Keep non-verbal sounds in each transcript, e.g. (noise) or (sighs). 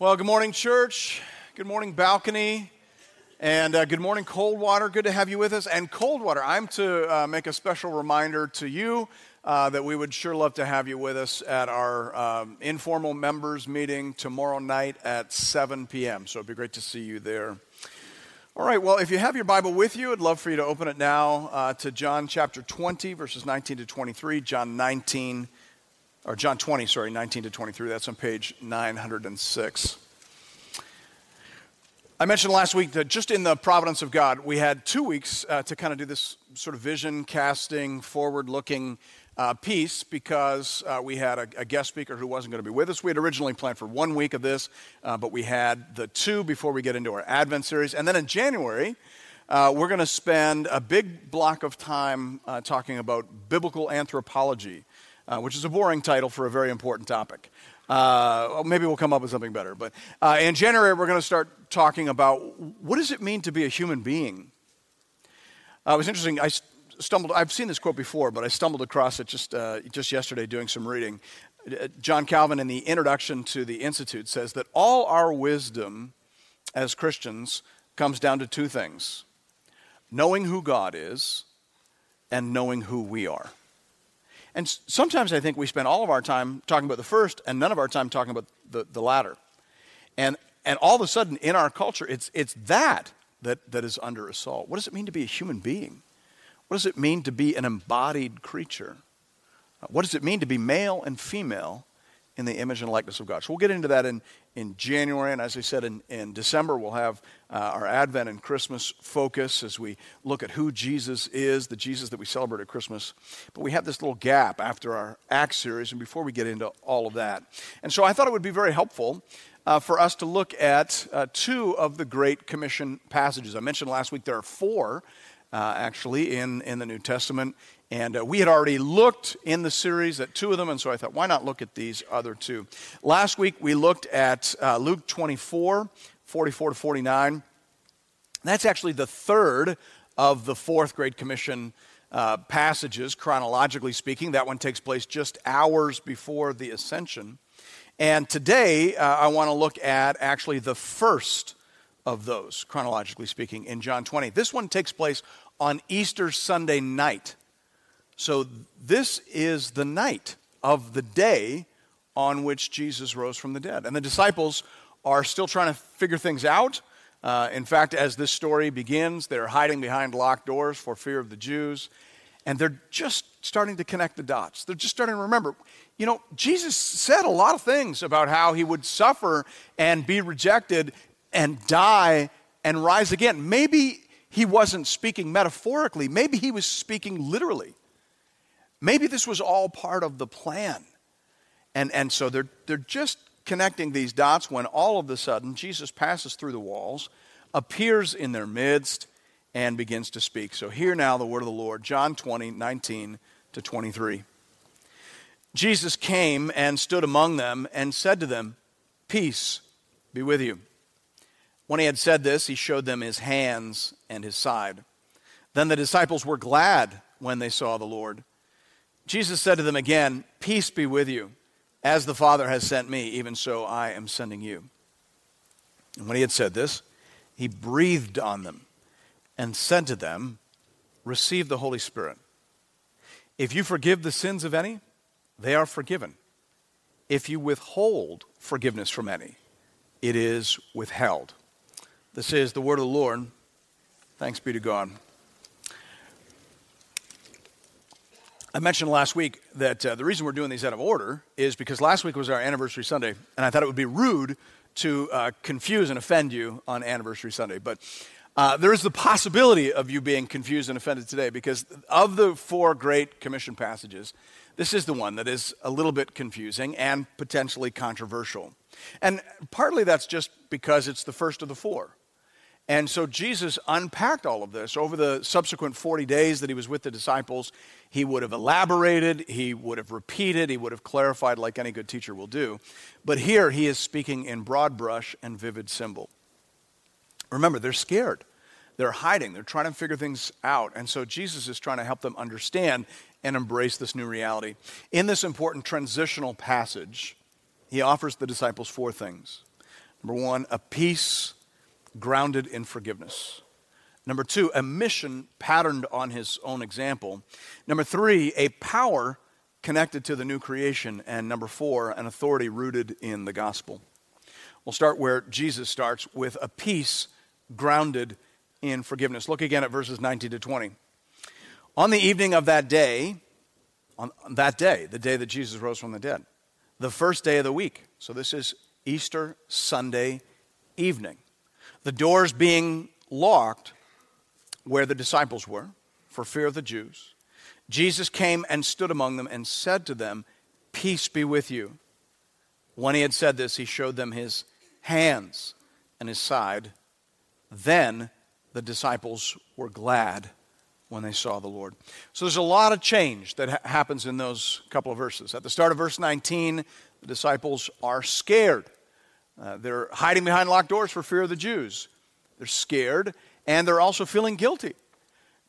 Well, good morning, church. Good morning, balcony. And uh, good morning, Coldwater. Good to have you with us. And Coldwater, I'm to uh, make a special reminder to you uh, that we would sure love to have you with us at our um, informal members meeting tomorrow night at 7 p.m. So it'd be great to see you there. All right, well, if you have your Bible with you, I'd love for you to open it now uh, to John chapter 20, verses 19 to 23. John 19 or John 20, sorry, 19 to 23. That's on page 906. I mentioned last week that just in the providence of God, we had two weeks uh, to kind of do this sort of vision casting, forward looking uh, piece because uh, we had a, a, guest speaker who wasn't going to be with us. We had originally planned for one week of this, uh, but we had the two before we get into our Advent series. And then in January, uh, we're going to spend a big block of time uh, talking about biblical anthropology uh, which is a boring title for a very important topic. Uh, maybe we'll come up with something better. But uh, in January, we're going to start talking about what does it mean to be a human being. Uh, it was interesting. I stumbled. I've seen this quote before, but I stumbled across it just uh, just yesterday doing some reading. Uh, John Calvin, in the introduction to the Institute, says that all our wisdom as Christians comes down to two things: knowing who God is and knowing who we are. And sometimes I think we spend all of our time talking about the first and none of our time talking about the, the latter. And, and all of a sudden, in our culture, it's, it's that, that that is under assault. What does it mean to be a human being? What does it mean to be an embodied creature? Uh, what does it mean to be male and female in the image and likeness of God. So we'll get into that in, in January. And as I said, in, in December, we'll have uh, our Advent and Christmas focus as we look at who Jesus is, the Jesus that we celebrate at Christmas. But we have this little gap after our Acts series and before we get into all of that. And so I thought it would be very helpful. Uh, for us to look at uh, two of the Great Commission passages. I mentioned last week there are four, uh, actually, in, in the New Testament. And uh, we had already looked in the series at two of them, and so I thought, why not look at these other two? Last week we looked at uh, Luke 24, 44 to 49. That's actually the third of the fourth Great Commission uh, passages, chronologically speaking. That one takes place just hours before the ascension. And today uh, I want to look at actually the first of those, chronologically speaking, in John 20. This one takes place on Easter Sunday night. So, this is the night of the day on which Jesus rose from the dead. And the disciples are still trying to figure things out. Uh, in fact, as this story begins, they're hiding behind locked doors for fear of the Jews. And they're just starting to connect the dots. They're just starting to remember. You know, Jesus said a lot of things about how he would suffer and be rejected and die and rise again. Maybe he wasn't speaking metaphorically, maybe he was speaking literally. Maybe this was all part of the plan. And, and so they're, they're just connecting these dots when all of a sudden Jesus passes through the walls, appears in their midst, and begins to speak. So hear now the word of the Lord, John 20, 19 to 23. Jesus came and stood among them and said to them, Peace be with you. When he had said this, he showed them his hands and his side. Then the disciples were glad when they saw the Lord. Jesus said to them again, Peace be with you. As the Father has sent me, even so I am sending you. And when he had said this, he breathed on them and said to them, Receive the Holy Spirit. If you forgive the sins of any, they are forgiven. If you withhold forgiveness from any, it is withheld. This is the word of the Lord. Thanks be to God. I mentioned last week that uh, the reason we're doing these out of order is because last week was our anniversary Sunday, and I thought it would be rude to uh, confuse and offend you on anniversary Sunday. But uh, there is the possibility of you being confused and offended today because of the four great commission passages, this is the one that is a little bit confusing and potentially controversial. And partly that's just because it's the first of the four. And so Jesus unpacked all of this over the subsequent 40 days that he was with the disciples. He would have elaborated, he would have repeated, he would have clarified like any good teacher will do. But here he is speaking in broad brush and vivid symbol. Remember, they're scared. They're hiding. They're trying to figure things out. And so Jesus is trying to help them understand and embrace this new reality. In this important transitional passage, he offers the disciples four things. Number one, a peace grounded in forgiveness. Number two, a mission patterned on his own example. Number three, a power connected to the new creation. And number four, an authority rooted in the gospel. We'll start where Jesus starts with a peace grounded in forgiveness. Look again at verses 19 to 20. On the evening of that day, on that day, the day that Jesus rose from the dead, the first day of the week. So this is Easter Sunday evening. The doors being locked where the disciples were for fear of the Jews. Jesus came and stood among them and said to them, Peace be with you. When he had said this, he showed them his hands and his side. Then the disciples were glad when they saw the Lord. So there's a lot of change that ha- happens in those couple of verses. At the start of verse 19, the disciples are scared. Uh, they're hiding behind locked doors for fear of the Jews. They're scared, and they're also feeling guilty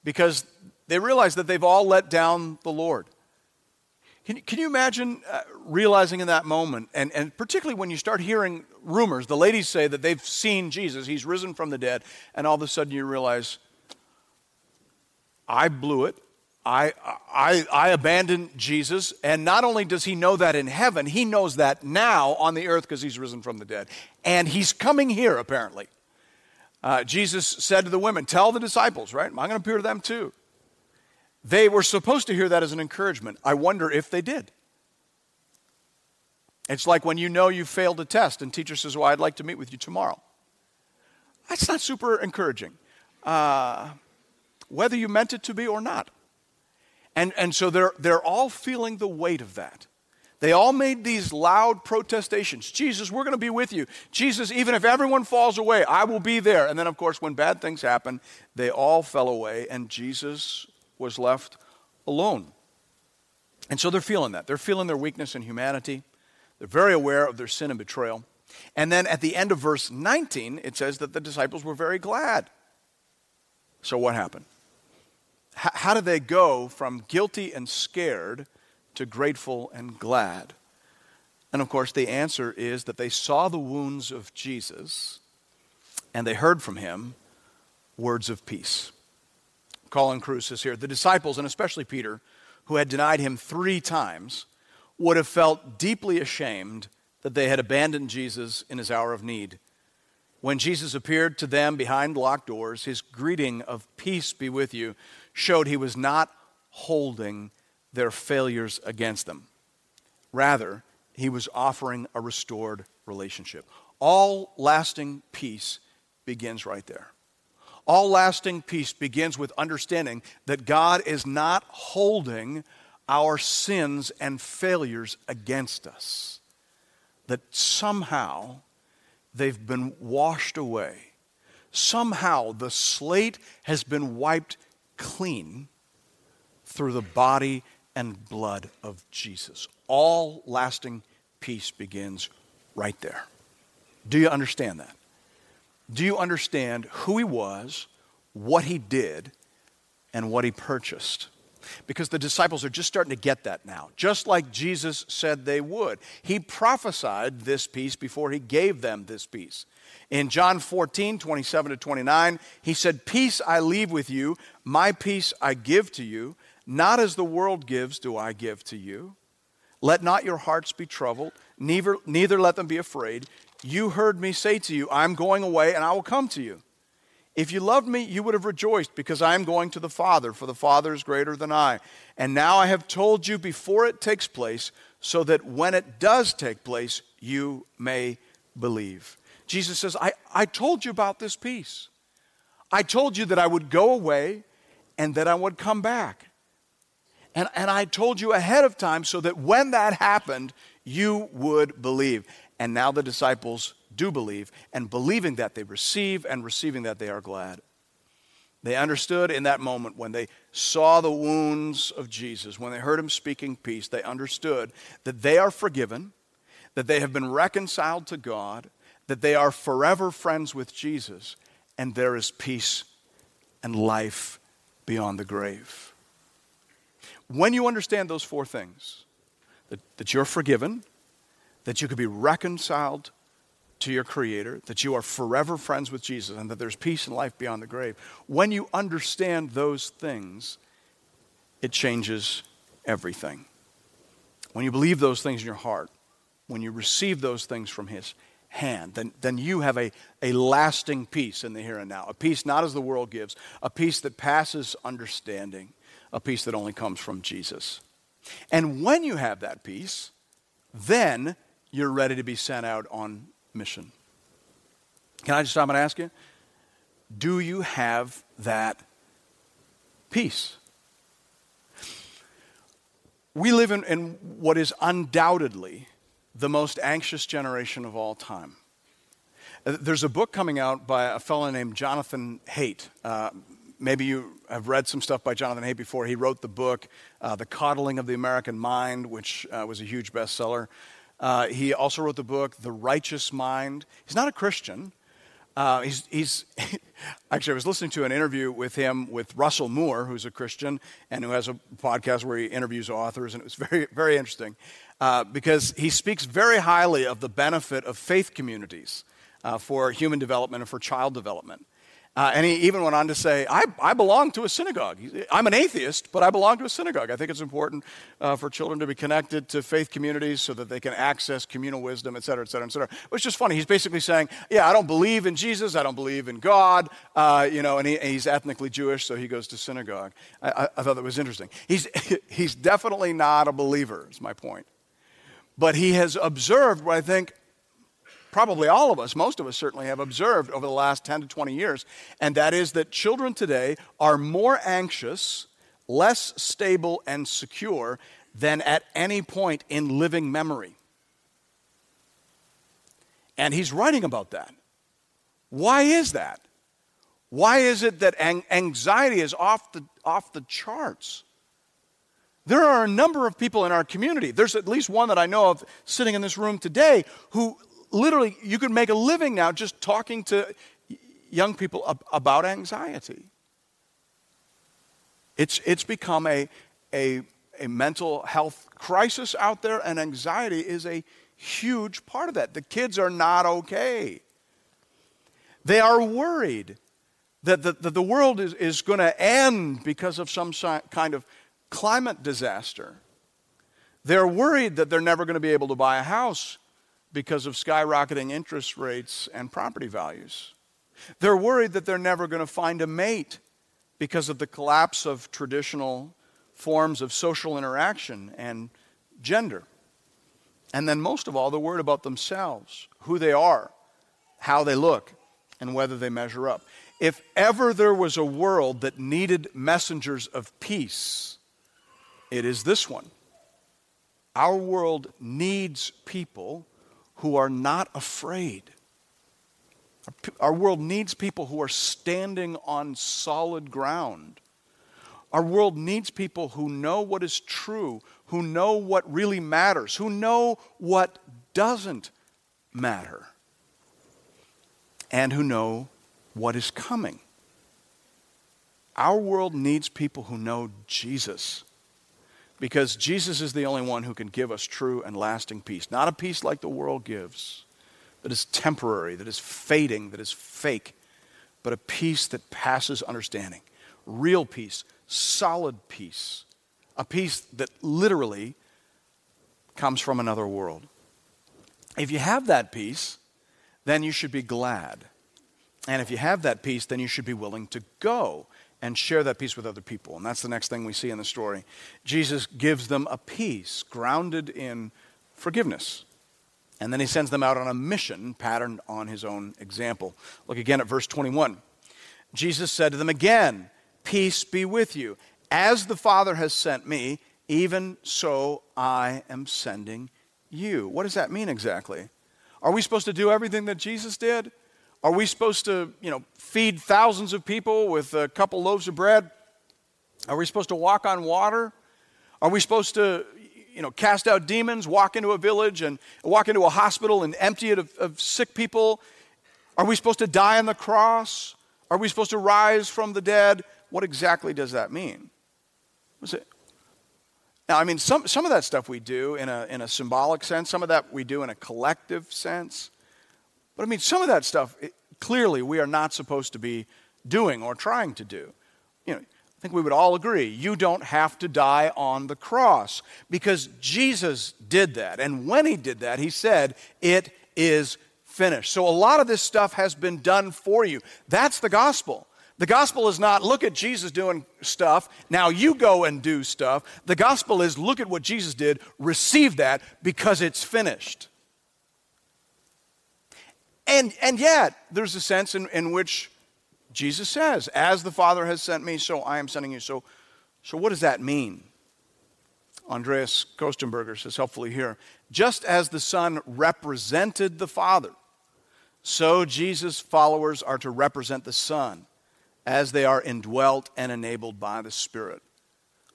because they realize that they've all let down the Lord. Can, can you imagine uh, realizing in that moment, and, and particularly when you start hearing rumors, the ladies say that they've seen Jesus, he's risen from the dead, and all of a sudden you realize, I blew it. I, I, I abandoned Jesus, and not only does he know that in heaven, he knows that now on the earth because he's risen from the dead. And he's coming here, apparently. Uh, Jesus said to the women, Tell the disciples, right? I'm going to appear to them too. They were supposed to hear that as an encouragement. I wonder if they did. It's like when you know you failed a test and teacher says, Well, I'd like to meet with you tomorrow. That's not super encouraging, uh, whether you meant it to be or not. And, and so they're, they're all feeling the weight of that. They all made these loud protestations Jesus, we're going to be with you. Jesus, even if everyone falls away, I will be there. And then, of course, when bad things happen, they all fell away, and Jesus was left alone. And so they're feeling that. They're feeling their weakness and humanity. They're very aware of their sin and betrayal. And then at the end of verse 19, it says that the disciples were very glad. So what happened? How did they go from guilty and scared to grateful and glad? And of course, the answer is that they saw the wounds of Jesus and they heard from him words of peace. Colin Kruse says here the disciples, and especially Peter, who had denied him three times, would have felt deeply ashamed that they had abandoned Jesus in his hour of need. When Jesus appeared to them behind locked doors, his greeting of peace be with you showed he was not holding their failures against them. Rather, he was offering a restored relationship. All lasting peace begins right there. All lasting peace begins with understanding that God is not holding our sins and failures against us, that somehow they've been washed away. Somehow the slate has been wiped clean through the body and blood of Jesus. All lasting peace begins right there. Do you understand that? Do you understand who he was, what he did, and what he purchased? Because the disciples are just starting to get that now, just like Jesus said they would. He prophesied this peace before he gave them this peace. In John 14, 27 to 29, he said, Peace I leave with you, my peace I give to you. Not as the world gives, do I give to you. Let not your hearts be troubled, neither, neither let them be afraid. You heard me say to you, I'm going away and I will come to you. If you loved me, you would have rejoiced because I am going to the Father, for the Father is greater than I. And now I have told you before it takes place, so that when it does take place, you may believe. Jesus says, I, I told you about this peace. I told you that I would go away and that I would come back. And, and I told you ahead of time so that when that happened, you would believe. And now the disciples do believe, and believing that they receive, and receiving that they are glad. They understood in that moment when they saw the wounds of Jesus, when they heard him speaking peace, they understood that they are forgiven, that they have been reconciled to God, that they are forever friends with Jesus, and there is peace and life beyond the grave. When you understand those four things, that, that you're forgiven, that you could be reconciled to your Creator, that you are forever friends with Jesus, and that there's peace and life beyond the grave, when you understand those things, it changes everything. When you believe those things in your heart, when you receive those things from His hand, then, then you have a, a lasting peace in the here and now. A peace not as the world gives, a peace that passes understanding, a peace that only comes from Jesus. And when you have that peace, then you're ready to be sent out on mission. Can I just stop and ask you? Do you have that peace? We live in, in what is undoubtedly the most anxious generation of all time. Uh, there's a book coming out by a fellow named Jonathan Haidt. Uh, maybe you have read some stuff by Jonathan Haidt before. He wrote the book, uh, The Coddling of the American Mind, which uh, was a huge bestseller. Uh, he also wrote the book, The Righteous Mind. He's not a Christian. Uh, he's, he's (laughs) actually, I was listening to an interview with him with Russell Moore, who's a Christian and who has a podcast where he interviews authors, and it was very, very interesting uh, because he speaks very highly of the benefit of faith communities uh, for human development and for child development. Uh, and he even went on to say, I, I belong to a synagogue. I'm an atheist, but I belong to a synagogue. I think it's important uh, for children to be connected to faith communities so that they can access communal wisdom, et cetera, et cetera, et cetera. It's just funny. He's basically saying, Yeah, I don't believe in Jesus. I don't believe in God. Uh, you know, and, he, and, he's ethnically Jewish, so he goes to synagogue. I, I thought that was interesting. He's, (laughs) he's definitely not a believer, is my point. But he has observed what I think probably all of us, most of us certainly have observed over the last 10 to 20 years, and that is that children today are more anxious, less stable, and secure than at any point in living memory. And he's writing about that. Why is that? Why is it that anxiety is off the, off the charts? There are a number of people in our community. There's at least one that I know of sitting in this room today who literally, you could make a living now just talking to young people ab- about anxiety. It's, it's become a, a, a mental health crisis out there, and anxiety is a huge part of that. The kids are not okay. They are worried that the, that the world is, is going to end because of some kind of climate disaster. They're worried that they're never going to be able to buy a house because of skyrocketing interest rates and property values. They're worried that they're never going to find a mate because of the collapse of traditional forms of social interaction and gender. And then, most of all, they're worried about themselves, who they are, how they look, and whether they measure up. If ever there was a world that needed messengers of peace, it is this one. Our world needs people who are not afraid. Our world needs people who are standing on solid ground. Our world needs people who know what is true, who know what really matters, who know what doesn't matter, and who know what is coming. Our world needs people who know Jesus because Jesus is the only one who can give us true and lasting peace. Not a peace like the world gives, that is temporary, that is fading, that is fake, but a peace that passes understanding. Real peace, solid peace, a peace that literally comes from another world. If you have that peace, then you should be glad. And if you have that peace, then you should be willing to go and share that peace with other people. And that's the next thing we see in the story. Jesus gives them a peace grounded in forgiveness. And then he sends them out on a mission patterned on his own example. Look again at verse 21. Jesus said to them again, Peace be with you. As the Father has sent me, even so I am sending you. What does that mean exactly? Are we supposed to do everything that Jesus did? Are we supposed to, you know, feed thousands of people with a couple loaves of bread? Are we supposed to walk on water? Are we supposed to, you know, cast out demons, walk into a village and walk into a hospital and empty it of, of sick people? Are we supposed to die on the cross? Are we supposed to rise from the dead? What exactly does that mean? What's it? Now, I mean, some, some of that stuff we do in a, in a symbolic sense, some of that we do in a collective sense. But I mean, some of that stuff, it, clearly, we are not supposed to be doing or trying to do. You know, I think we would all agree you don't have to die on the cross because Jesus did that. And when he did that, he said, It is finished. So a lot of this stuff has been done for you. That's the gospel. The gospel is not look at Jesus doing stuff, now you go and do stuff. The gospel is look at what Jesus did, receive that because it's finished. And, and yet, there's a sense in, in which Jesus says, As the Father has sent me, so I am sending you. So, so what does that mean? Andreas Kostenberger says helpfully here just as the Son represented the Father, so Jesus' followers are to represent the Son as they are indwelt and enabled by the Spirit.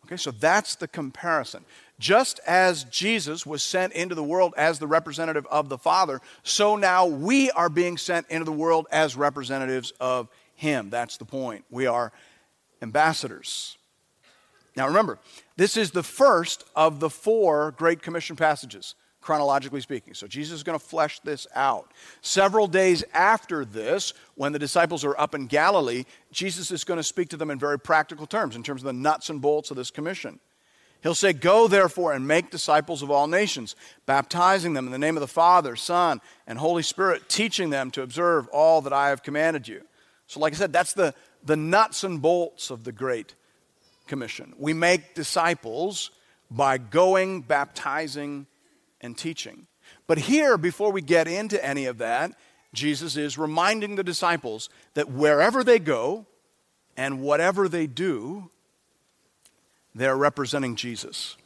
Okay, so that's the comparison. Just as Jesus was sent into the world as the representative of the Father, so now we are being sent into the world as representatives of Him. That's the point. We are ambassadors. Now remember, this is the first of the four Great Commission passages chronologically speaking. So Jesus is going to flesh this out. Several days after this, when the disciples are up in Galilee, Jesus is going to speak to them in very practical terms, in terms of the nuts and bolts of this commission. He'll say, Go therefore and make disciples of all nations, baptizing them in the name of the Father, Son, and Holy Spirit, teaching them to observe all that I have commanded you. So, like I said, that's the, the nuts and bolts of the Great Commission. We make disciples by going, baptizing, and teaching. But here, before we get into any of that, Jesus is reminding the disciples that wherever they go and whatever they do, they're representing Jesus.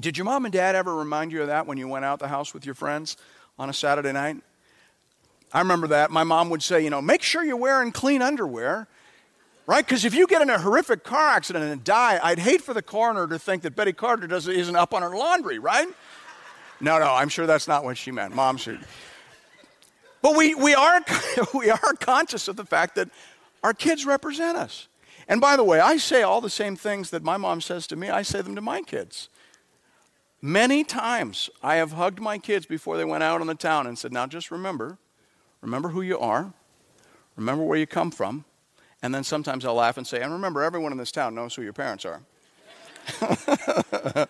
Did your mom and dad ever remind you of that when you went out the house with your friends on a Saturday night? I remember that. My mom would say, you know, make sure you're wearing clean underwear, right? Because if you get in a horrific car accident and die, I'd hate for the coroner to think that Betty Carter doesn't, isn't up on her laundry, right? No, no, I'm sure that's not what she meant. Mom should. But we, we, are, (laughs) we are conscious of the fact that our kids represent us. And by the way, I say all the same things that my mom says to me, I say them to my kids. Many times I have hugged my kids before they went out on the town and said, Now just remember, remember who you are, remember where you come from. And then sometimes I'll laugh and say, And remember, everyone in this town knows who your parents are. (laughs)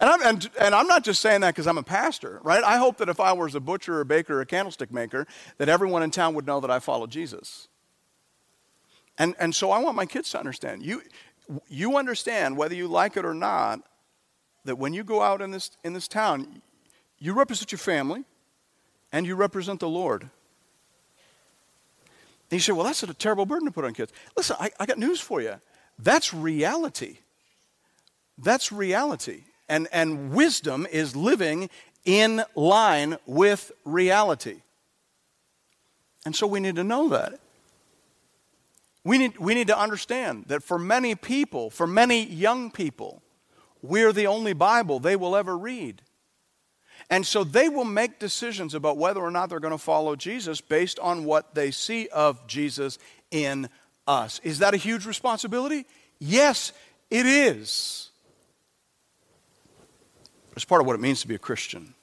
And I'm, and, and I'm not just saying that because I'm a pastor, right? I hope that if I was a butcher, or a baker, or a candlestick maker, that everyone in town would know that I follow Jesus. And, and so I want my kids to understand. You, you understand, whether you like it or not, that when you go out in this, in this town, you represent your family and you represent the Lord. And you say, well, that's a terrible burden to put on kids. Listen, I, I got news for you. That's reality. That's reality. And, and wisdom is living in line with reality. And so we need to know that. We need, we need to understand that for many people, for many young people, we're the only Bible they will ever read. And so they will make decisions about whether or not they're going to follow Jesus based on what they see of Jesus in us. Is that a huge responsibility? Yes, it is. It's part of what it means to be a Christian.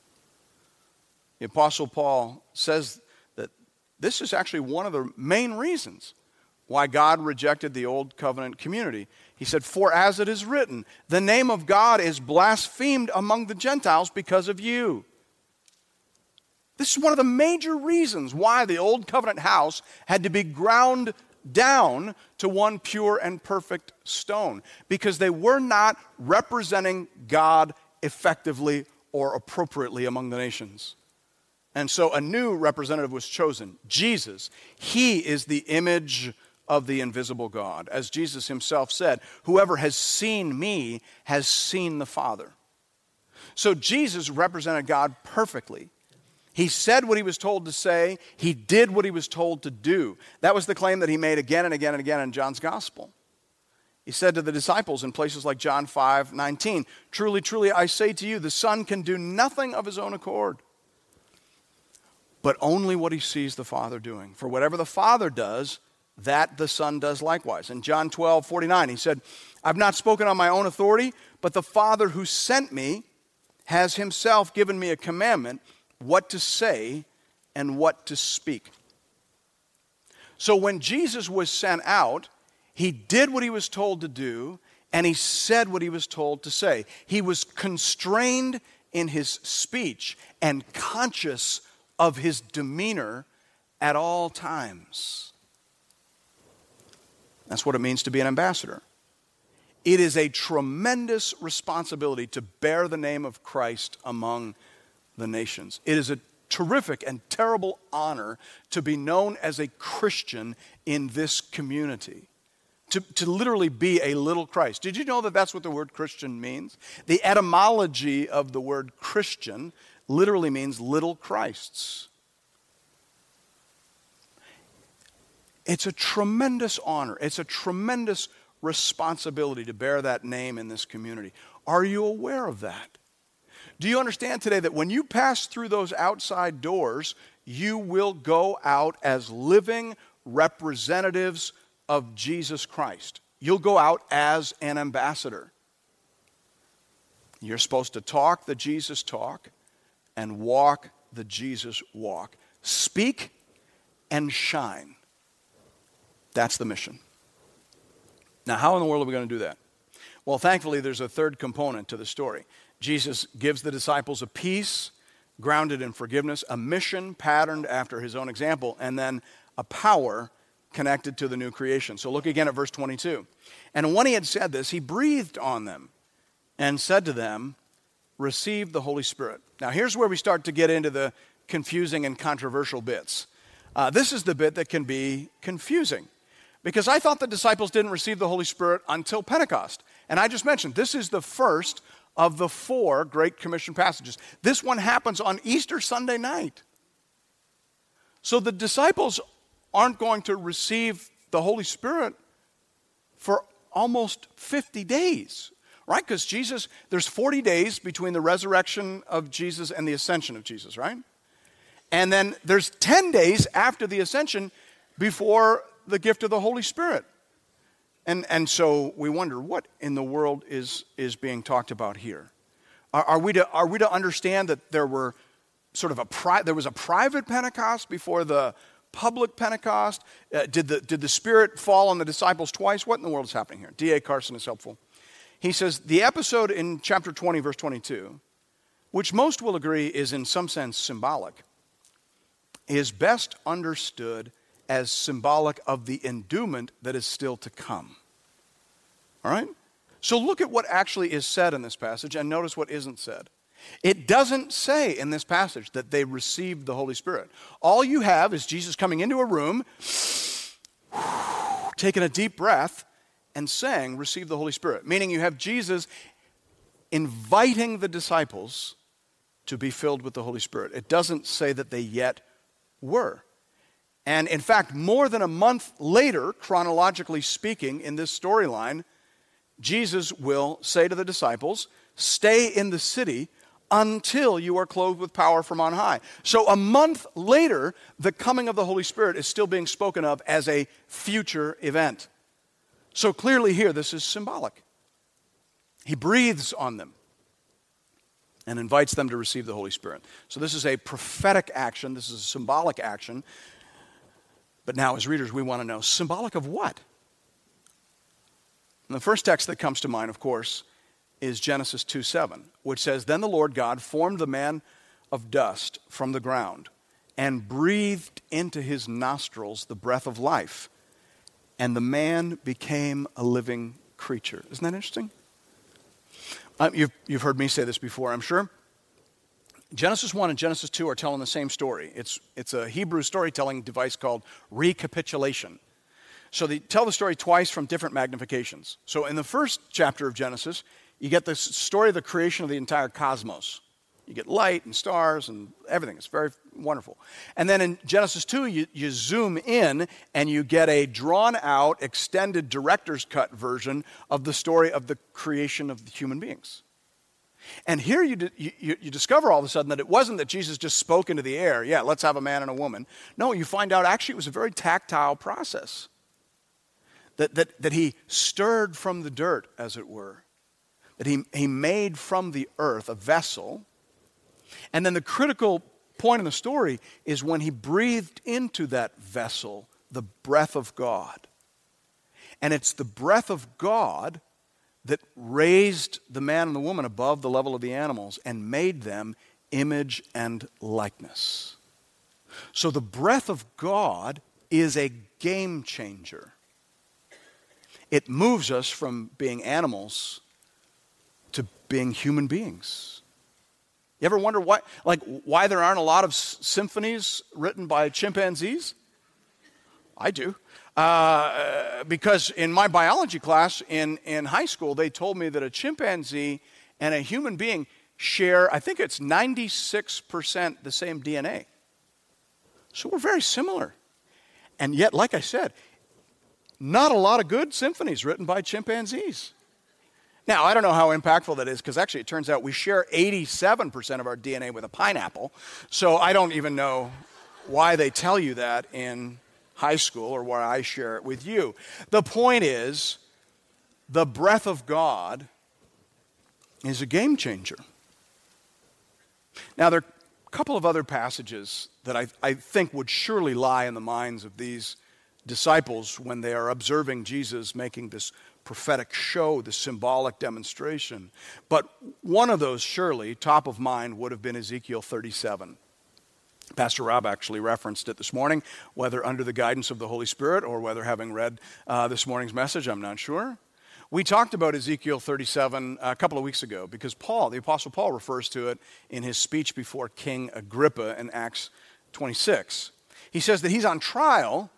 The Apostle Paul says that this is actually one of the main reasons why God rejected the old covenant community. He said, For as it is written, the name of God is blasphemed among the Gentiles because of you. This is one of the major reasons why the old covenant house had to be ground down to one pure and perfect stone, because they were not representing God effectively or appropriately among the nations. And so a new representative was chosen Jesus. He is the image of the invisible God. As Jesus himself said, Whoever has seen me has seen the Father. So Jesus represented God perfectly. He said what he was told to say, he did what he was told to do. That was the claim that he made again and again and again in John's gospel. He said to the disciples in places like John 5 19, Truly, truly, I say to you, the Son can do nothing of his own accord, but only what he sees the Father doing. For whatever the Father does, that the Son does likewise. In John 12 49, he said, I've not spoken on my own authority, but the Father who sent me has himself given me a commandment what to say and what to speak. So when Jesus was sent out, he did what he was told to do and he said what he was told to say. He was constrained in his speech and conscious of his demeanor at all times. That's what it means to be an ambassador. It is a tremendous responsibility to bear the name of Christ among the nations. It is a terrific and terrible honor to be known as a Christian in this community. To, to literally be a little Christ. Did you know that that's what the word Christian means? The etymology of the word Christian literally means little Christs. It's a tremendous honor. It's a tremendous responsibility to bear that name in this community. Are you aware of that? Do you understand today that when you pass through those outside doors, you will go out as living representatives of Jesus Christ? You'll go out as an ambassador. You're supposed to talk the Jesus talk and walk the Jesus walk. Speak and shine. That's the mission. Now, how in the world are we going to do that? Well, thankfully, there's a third component to the story. Jesus gives the disciples a peace grounded in forgiveness, a mission patterned after his own example, and then a power connected to the new creation. So look again at verse 22. And when he had said this, he breathed on them and said to them, Receive the Holy Spirit. Now, here's where we start to get into the confusing and controversial bits. Uh, this is the bit that can be confusing because I thought the disciples didn't receive the Holy Spirit until Pentecost. And I just mentioned this is the first of the four Great Commission passages. This one happens on Easter Sunday night. So the disciples aren't going to receive the Holy Spirit for almost 50 days, right? Because Jesus, there's 40 days between the resurrection of Jesus and the ascension of Jesus, right? And then there's 10 days after the ascension before the gift of the Holy Spirit. And, and so we wonder what in the world is, is being talked about here? Are, are, we to, are we to understand that there were sort of a pri- there was a private Pentecost before the public Pentecost? Uh, did, the, did the Spirit fall on the disciples twice? What in the world is happening here? D.A. Carson is helpful. He says the episode in chapter 20, verse 22, which most will agree is in some sense symbolic, is best understood as symbolic of the endowment that is still to come. All right? So look at what actually is said in this passage and notice what isn't said. It doesn't say in this passage that they received the Holy Spirit. All you have is Jesus coming into a room, (sighs) taking a deep breath, and saying, Receive the Holy Spirit. Meaning you have Jesus inviting the disciples to be filled with the Holy Spirit. It doesn't say that they yet were. And in fact, more than a month later, chronologically speaking, in this storyline, Jesus will say to the disciples, Stay in the city until you are clothed with power from on high. So a month later, the coming of the Holy Spirit is still being spoken of as a future event. So clearly, here, this is symbolic. He breathes on them and invites them to receive the Holy Spirit. So, this is a prophetic action, this is a symbolic action but now, as readers, we want to know symbolic of what? And the first text that comes to mind, of course, is Genesis 2 7, which says, Then the Lord God formed the man of dust from the ground and breathed into his nostrils the breath of life, and the man became a living creature. Isn't that interesting? Uh, you've, you've heard me say this before, I'm sure. Genesis 1 and Genesis 2 are telling the same story. It's, it's a Hebrew storytelling device called recapitulation. So they tell the story twice from different magnifications. So in the first chapter of Genesis, you get the story of the creation of the entire cosmos. You get light and stars and everything. It's very wonderful. And then in Genesis 2, you, you zoom in and you get a drawn out, extended director's cut version of the story of the creation of the human beings. And here you, you, you, discover all of a sudden that it wasn't that Jesus just spoke into the air, yeah, let's have a man and a woman. No, you find out actually it was a very tactile process. That, that, that he stirred from the dirt, as it were. That he, he made from the earth a vessel. And then the critical point in the story is when he breathed into that vessel the breath of God. And it's the breath of God that raised the man and the woman above the level of the animals and made them image and likeness. So the breath of God is a game changer. It moves us from being animals to being human beings. You ever wonder why, like, why there aren't a lot of s- symphonies written by chimpanzees? I do. Uh, because in my biology class in, in high school, they told me that a chimpanzee and a human being share, I think it's 96% the same DNA. So we're very similar. And yet, like I said, not a lot of good symphonies written by chimpanzees. Now, I don't know how impactful that is because actually it turns out we share 87% of our DNA with a pineapple. So I don't even know why they tell you that in high school or why I share it with you. The point is, the breath of God is a game changer. Now, there are a couple of other passages that I, I think would surely lie in the minds of these disciples when they are observing Jesus making this prophetic show, this symbolic demonstration. But one of those, surely, top of mind, would have been Ezekiel 37. Pastor Rob actually referenced it this morning, whether under the guidance of the Holy Spirit or whether having read uh, this morning's message, I'm not sure. We talked about Ezekiel 37 a couple of weeks ago because Paul, the Apostle Paul, refers to it in his speech before King Agrippa in Acts 26. He says that he's on trial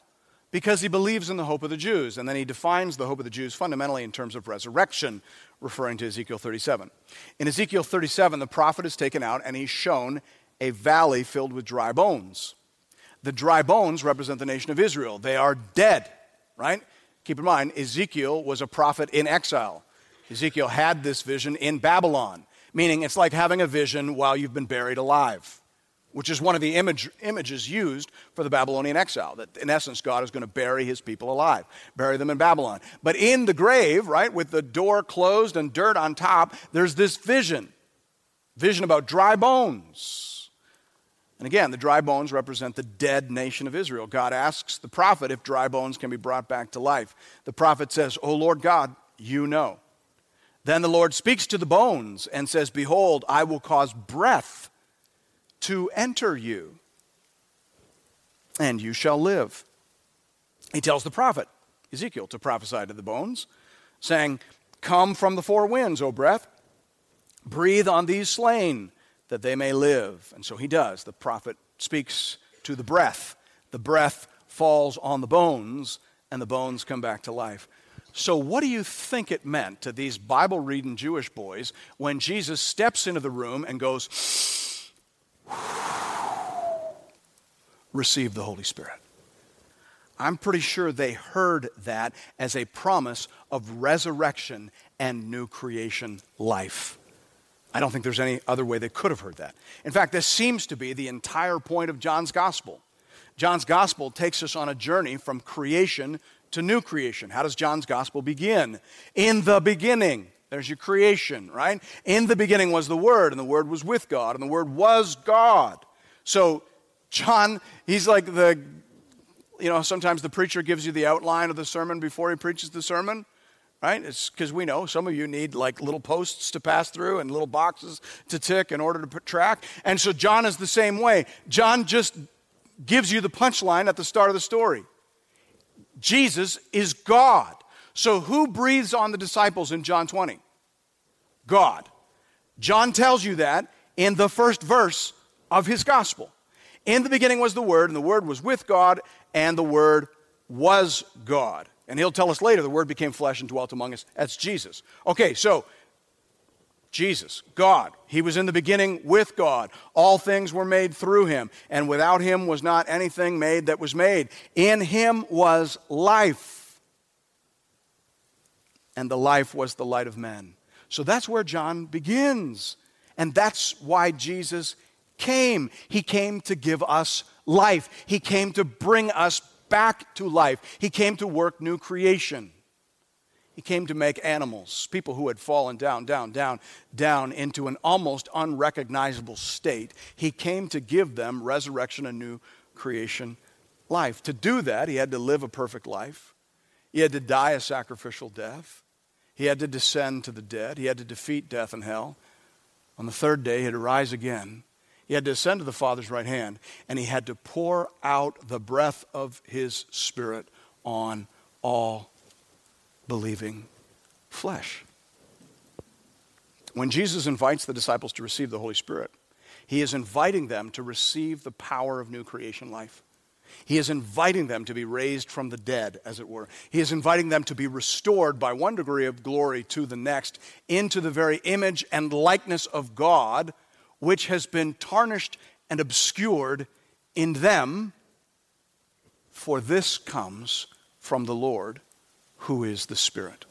because he believes in the hope of the Jews. And then he defines the hope of the Jews fundamentally in terms of resurrection, referring to Ezekiel 37. In Ezekiel 37, the prophet is taken out and he's shown a valley filled with dry bones. The dry bones represent the nation of Israel. They are dead, right? Keep in mind, Ezekiel was a prophet in exile. Ezekiel had this vision in Babylon, meaning it's like having a vision while you've been buried alive which is one of the image, images used for the Babylonian exile. That in essence, God is going to bury his people alive, bury them in Babylon. But in the grave, right, with the door closed and dirt on top, there's this vision vision about dry bones. And again, the dry bones represent the dead nation of Israel. God asks the prophet if dry bones can be brought back to life. The prophet says, O Lord God, you know. Then the Lord speaks to the bones and says, Behold, I will cause breath to enter you, and you shall live. He tells the prophet, Ezekiel, to prophesy to the bones, saying, Come from the four winds, O breath, breathe on these slain, that they may live. And so he does. The prophet speaks to the breath. The breath falls on the bones, and the bones come back to life. So, what do you think it meant to these Bible reading Jewish boys when Jesus steps into the room and goes, receive the Holy Spirit. I'm pretty sure they heard that as a promise of resurrection and new creation life. I don't think there's any other way they could have heard that. In fact, this seems to be the entire point of John's gospel. John's gospel takes us on a journey from creation to new creation. How does John's gospel begin? In the beginning. There's your creation, right? In the beginning was the Word, and the Word was with God, and the Word was God. So John, he's like the, you know, sometimes the preacher gives you the outline of the sermon before he preaches the sermon, right? It's because we know some of you need like little posts to pass through and little boxes to tick in order to put track. And so John is the same way. John just gives you the punchline at the start of the story. Jesus is God. So who breathes on the disciples in John 20? God. John tells you that in the first verse of his gospel. In the beginning was the Word, and the Word was with God, and the Word was God. And he'll tell us later the Word became flesh and dwelt among us. That's Jesus. Okay, so Jesus, God, He was in the beginning with God. All things were made through Him, and without Him was not anything made that was made. In Him was life, and the life was the light of men. So that's where John begins. And that's why Jesus came. He came to give us life, He came to bring us back to life, He came to work new creation. He came to make animals, people who had fallen down, down, down, down into an almost unrecognizable state. He came to give them resurrection and new creation life. To do that, he had to live a perfect life. He had to die a sacrificial death. He had to descend to the dead. He had to defeat death and hell. On the third day, he had to rise again. He had to ascend to the Father's right hand, and he had to pour out the breath of his Spirit on all believing flesh. When Jesus invites the disciples to receive the Holy Spirit, he is inviting them to receive the power of new creation life. He is inviting them to be raised from the dead, as it were. He is inviting them to be restored by one degree of glory to the next into the very image and likeness of God, which has been tarnished and obscured in them. For this comes from the Lord, who is the Spirit.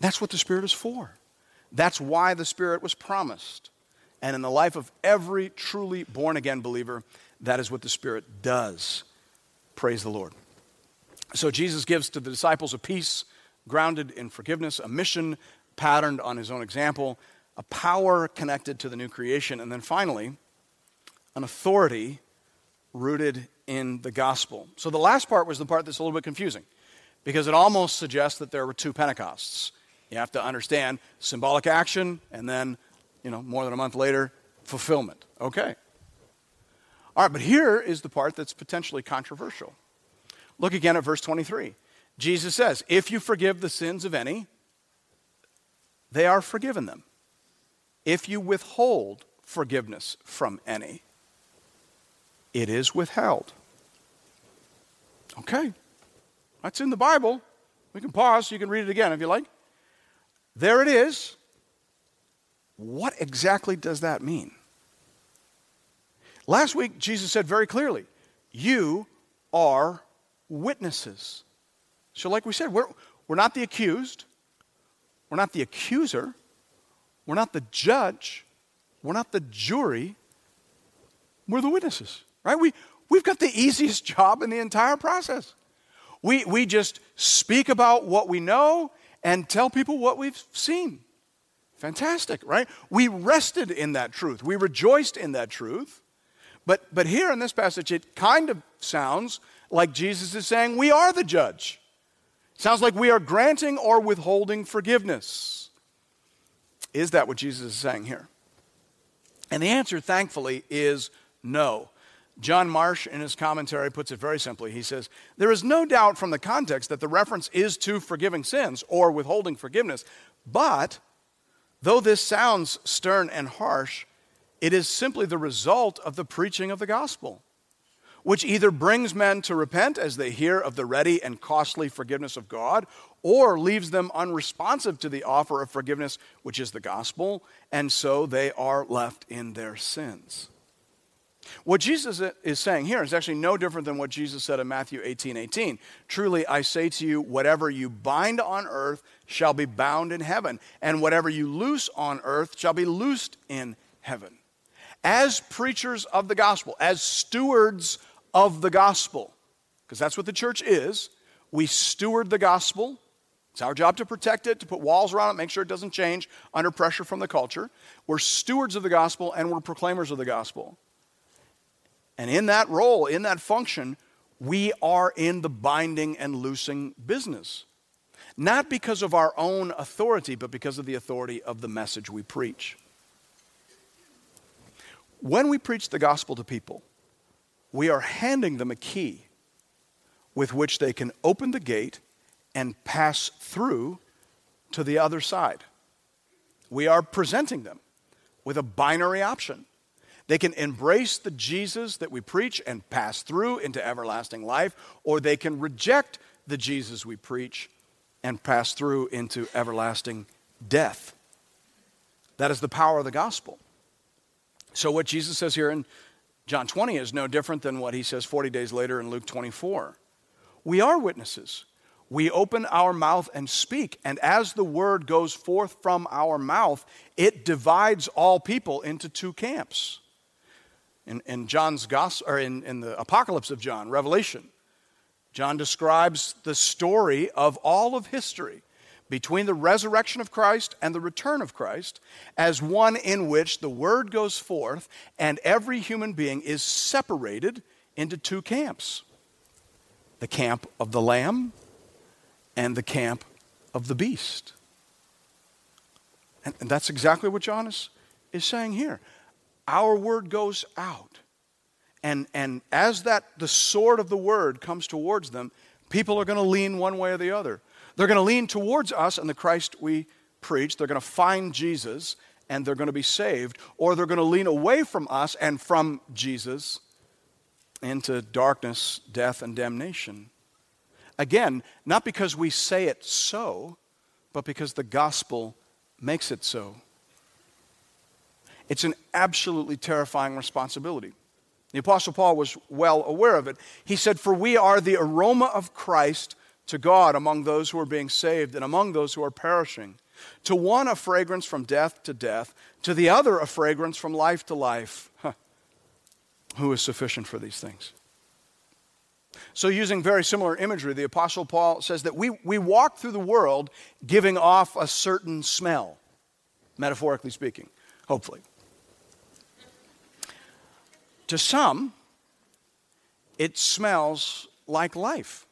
That's what the Spirit is for. That's why the Spirit was promised. And in the life of every truly born again believer, that is what the Spirit does. Praise the Lord. So Jesus gives to the disciples a peace grounded in forgiveness, a mission patterned on his own example, a power connected to the new creation, and then finally, an authority rooted in the gospel. So the last part was the part that's a little bit confusing because it almost suggests that there were two Pentecosts. You have to understand symbolic action and then, you know, more than a month later, fulfillment. Okay. All right, but here is the part that's potentially controversial. Look again at verse 23. Jesus says, If you forgive the sins of any, they are forgiven them. If you withhold forgiveness from any, it is withheld. Okay, that's in the Bible. We can pause, you can read it again if you like. There it is. What exactly does that mean? Last week, Jesus said very clearly, You are witnesses. So, like we said, we're, we're not the accused, we're not the accuser, we're not the judge, we're not the jury, we're the witnesses, right? We, we've got the easiest (laughs) job in the entire process. We, we just speak about what we know and tell people what we've seen. Fantastic, right? We rested in that truth. We rejoiced in that truth. But, but here in this passage, it kind of sounds like Jesus is saying, We are the judge. Sounds like we are granting or withholding forgiveness. Is that what Jesus is saying here? And the answer, thankfully, is no. John Marsh, in his commentary, puts it very simply. He says, There is no doubt from the context that the reference is to forgiving sins or withholding forgiveness. But, though this sounds stern and harsh, it is simply the result of the preaching of the gospel, which either brings men to repent as they hear of the ready and costly forgiveness of God, or leaves them unresponsive to the offer of forgiveness, which is the gospel, and so they are left in their sins. What Jesus is saying here is actually no different than what Jesus said in Matthew 18 18. Truly, I say to you, whatever you bind on earth shall be bound in heaven, and whatever you loose on earth shall be loosed in heaven as preachers of the gospel, as stewards of the gospel, because that's what the church is. We steward the gospel. It's our job to protect it, to put walls around it, make sure it doesn't change under pressure from the culture. We're stewards of the gospel and we're proclaimers of the gospel. And in that role, in that function, we are in the binding and loosing business. Not because of our own authority, but because of the authority of the message we preach. When we preach the gospel to people, we are handing them a key with which they can open the gate and pass through to the other side. We are presenting them with a binary option. They can embrace the Jesus that we preach and pass through into everlasting life, or they can reject the Jesus we preach and pass through into everlasting death. That is the power of the gospel. So, what Jesus says here in John 20 is no different than what he says 40 days later in Luke 24. We are witnesses. We open our mouth and speak, and as the word goes forth from our mouth, it divides all people into two camps. In, in John's gospel, or in, in the apocalypse of John, Revelation, John describes the story of all of history between the resurrection of Christ and the return of Christ as one in which the word goes forth and every human being is separated into two camps the camp of the Lamb and the camp of the beast. And, and that's exactly what John is, is saying here. Our word goes out. And, and as that the sword of the word comes towards them, people are going to lean one way or the other. They're going to lean towards us and the Christ we preach. They're going to find Jesus and they're going to be saved. Or they're going to lean away from us and from Jesus into darkness, death, and damnation. Again, not because we say it so, but because the gospel makes it so. It's an absolutely terrifying responsibility. The Apostle Paul was well aware of it. He said, For we are the aroma of Christ to God among those who are being saved and among those who are perishing. To one, a fragrance from death to death, to the other, a fragrance from life to life. Huh. Who is sufficient for these things? So, using very similar imagery, the Apostle Paul says that we, we walk through the world giving off a certain smell, metaphorically speaking, hopefully. To some, it smells like life.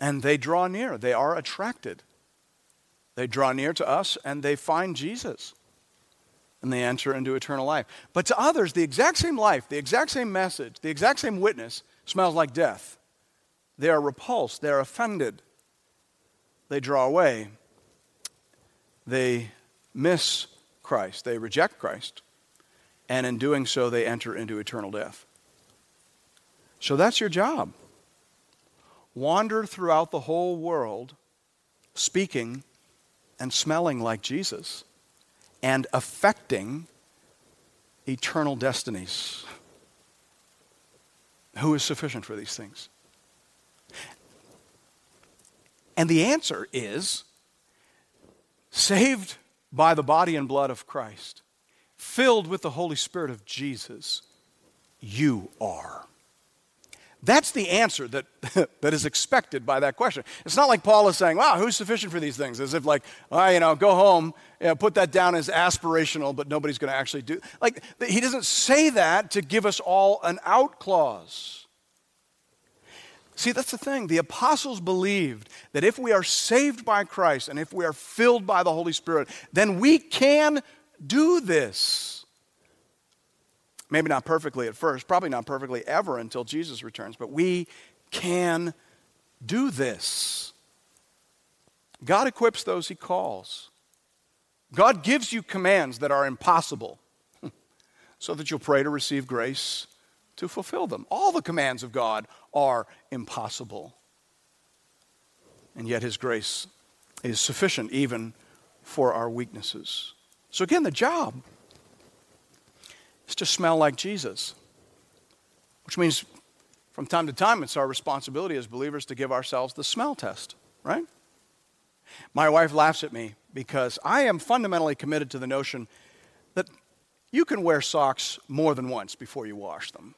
And they draw near, they are attracted. They draw near to us and they find Jesus. And they enter into eternal life. But to others, the exact same life, the exact same message, the exact same witness smells like death. They are repulsed, they are offended, they draw away, they miss Christ, they reject Christ, and in doing so, they enter into eternal death. So that's your job. Wander throughout the whole world speaking and smelling like Jesus and affecting eternal destinies. Who is sufficient for these things? And the answer is saved by the body and blood of Christ, filled with the Holy Spirit of Jesus, you are. That's the answer that, (laughs) that is expected by that question. It's not like Paul is saying, wow, who's sufficient for these things? As if, like, oh, you know, go home, you know, put that down as aspirational, but nobody's going to actually do. Like, he doesn't say that to give us all an out clause. See, that's the thing. The apostles believed that if we are saved by Christ and if we are filled by the Holy Spirit, then we can do this. Maybe not perfectly at first, probably not perfectly ever until Jesus returns, but we can do this. God equips those he calls. God gives you commands that are impossible (laughs) so that you'll pray to receive grace to fulfill them. All the commands of God are impossible. And yet his grace is sufficient even for our weaknesses. So, again, the job is to smell like Jesus, which means from time to time it's our responsibility as believers to give ourselves the smell test, right? My wife laughs at me because I am fundamentally committed to the notion that you can wear socks more than once before you wash them.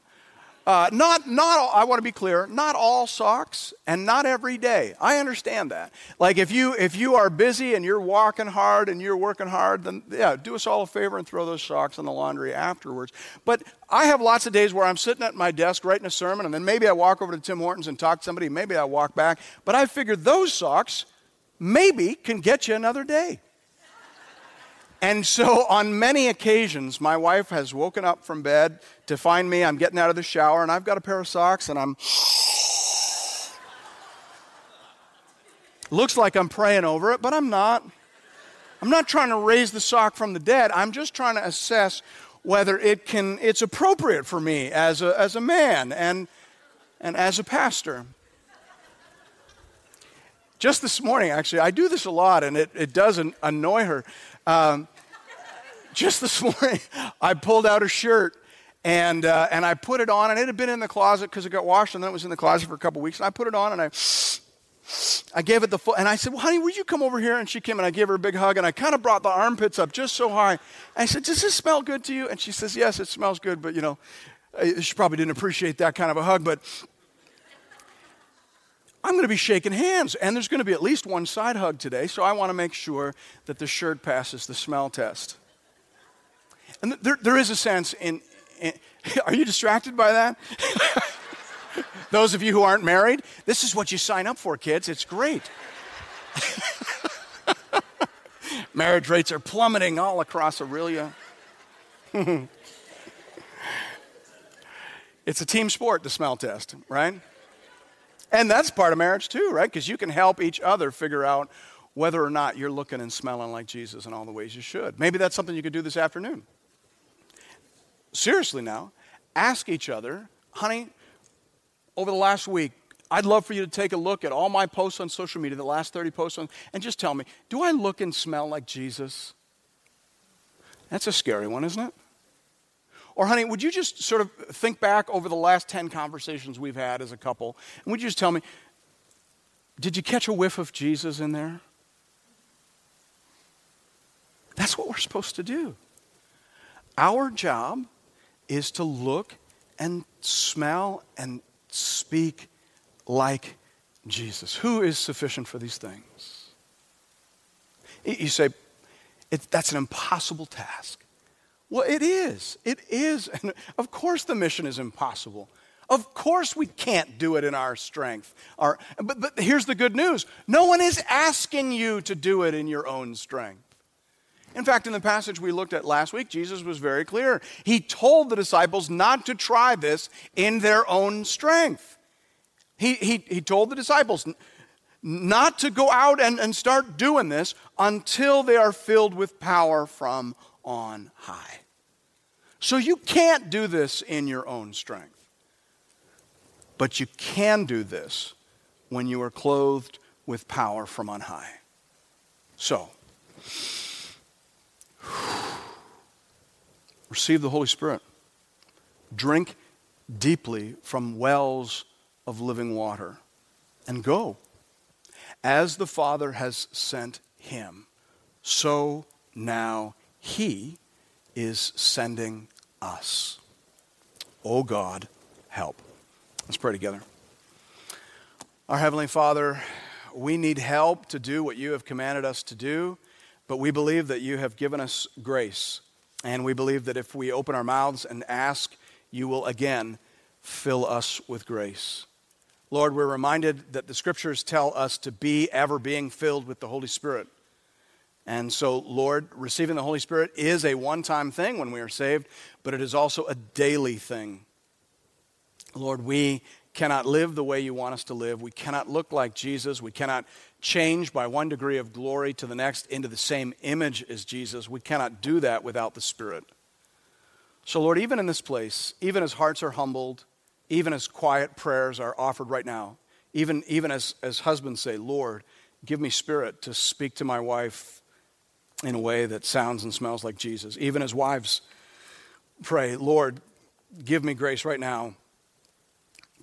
Uh, not, not all, I want to be clear, not all socks and not every day. I understand that. Like if you, if you are busy and you're walking hard and you're working hard, then yeah, do us all a favor and throw those socks in the laundry afterwards. But I have lots of days where I'm sitting at my desk writing a sermon and then maybe I walk over to Tim Hortons and talk to somebody, maybe I walk back. But I figured those socks maybe can get you another day. And so, on many occasions, my wife has woken up from bed to find me. I'm getting out of the shower, and I've got a pair of socks, and I'm. Looks like I'm praying over it, but I'm not. I'm not trying to raise the sock from the dead. I'm just trying to assess whether it can, it's appropriate for me as a, as a man and, and as a pastor. Just this morning, actually, I do this a lot, and it, it doesn't annoy her. Um, just this (laughs) morning, I pulled out a shirt and, uh, and I put it on, and it had been in the closet because it got washed, and then it was in the closet for a couple weeks. And I put it on, and I, I gave it the full, and I said, well, honey, would you come over here? And she came, and I gave her a big hug, and I kind of brought the armpits up just so high. I said, does this smell good to you? And she says, yes, it smells good, but you know, she probably didn't appreciate that kind of a hug, but I'm going to be shaking hands, and there's going to be at least one side hug today, so I want to make sure that the shirt passes the smell test. And there, there is a sense in, in (laughs) are you distracted by that? (laughs) Those of you who aren't married, this is what you sign up for, kids. It's great. (laughs) Marriage rates are plummeting all across Aurelia. it's a team sport, the smell test, right? And that's part of marriage too, right? Because you can help each other figure out whether or not you're looking and smelling like Jesus in all the ways you should. Maybe that's something you could do this afternoon. Seriously now, ask each other, honey, over the last week, I'd love for you to take a look at all my posts on social media, the last 30 posts, on, and just tell me, do I look and smell like Jesus? That's a scary one, isn't it? Or, honey, would you just sort of think back over the last 10 conversations we've had as a couple, and would you just tell me, did you catch a whiff of Jesus in there? That's what we're supposed to do. Our job is to look and smell and speak like Jesus. Who is sufficient for these things? You say, that's an impossible task. Well, it is. It is. And of course, the mission is impossible. Of course, we can't do it in our strength. Our, but, but here's the good news no one is asking you to do it in your own strength. In fact, in the passage we looked at last week, Jesus was very clear. He told the disciples not to try this in their own strength. He, he, he told the disciples not to go out and, and start doing this until they are filled with power from on high. So you can't do this in your own strength. But you can do this when you are clothed with power from on high. So, receive the Holy Spirit. Drink deeply from wells of living water and go. As the Father has sent him, so now he is sending us. Oh God, help. Let's pray together. Our Heavenly Father, we need help to do what you have commanded us to do, but we believe that you have given us grace. And we believe that if we open our mouths and ask, you will again fill us with grace. Lord, we're reminded that the scriptures tell us to be ever being filled with the Holy Spirit. And so, Lord, receiving the Holy Spirit is a one time thing when we are saved, but it is also a daily thing. Lord, we cannot live the way you want us to live. We cannot look like Jesus. We cannot change by one degree of glory to the next into the same image as Jesus. We cannot do that without the Spirit. So, Lord, even in this place, even as hearts are humbled, even as quiet prayers are offered right now, even, even as, as husbands say, Lord, give me spirit to speak to my wife in a way that sounds and smells like Jesus. Even as wives pray, Lord, give me grace right now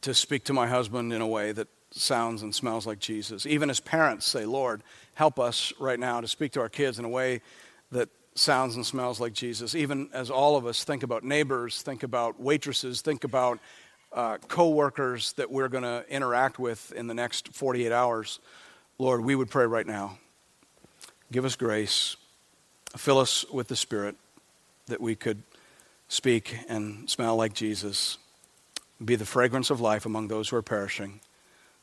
to speak to my husband in a way that sounds and smells like Jesus. Even as parents say, Lord, help us right now to speak to our kids in a way that sounds and smells like Jesus. Even as all of us think about neighbors, think about waitresses, think about uh, co-workers that we're going to interact with in the next 48 hours, Lord, we would pray right now. Give us grace. Fill us with the Spirit that we could speak and smell like Jesus, be the fragrance of life among those who are perishing,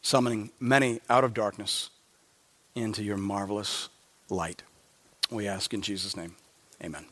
summoning many out of darkness into your marvelous light. We ask in Jesus' name. Amen.